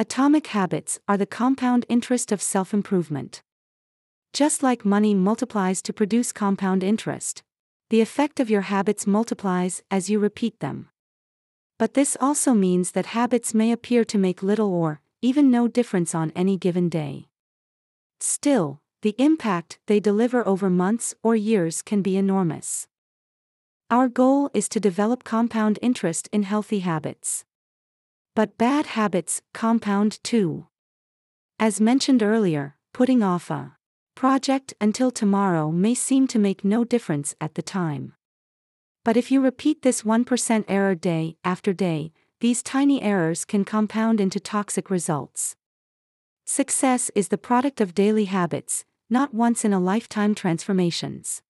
Atomic habits are the compound interest of self improvement. Just like money multiplies to produce compound interest, the effect of your habits multiplies as you repeat them. But this also means that habits may appear to make little or even no difference on any given day. Still, the impact they deliver over months or years can be enormous. Our goal is to develop compound interest in healthy habits. But bad habits compound too. As mentioned earlier, putting off a project until tomorrow may seem to make no difference at the time. But if you repeat this 1% error day after day, these tiny errors can compound into toxic results. Success is the product of daily habits, not once in a lifetime transformations.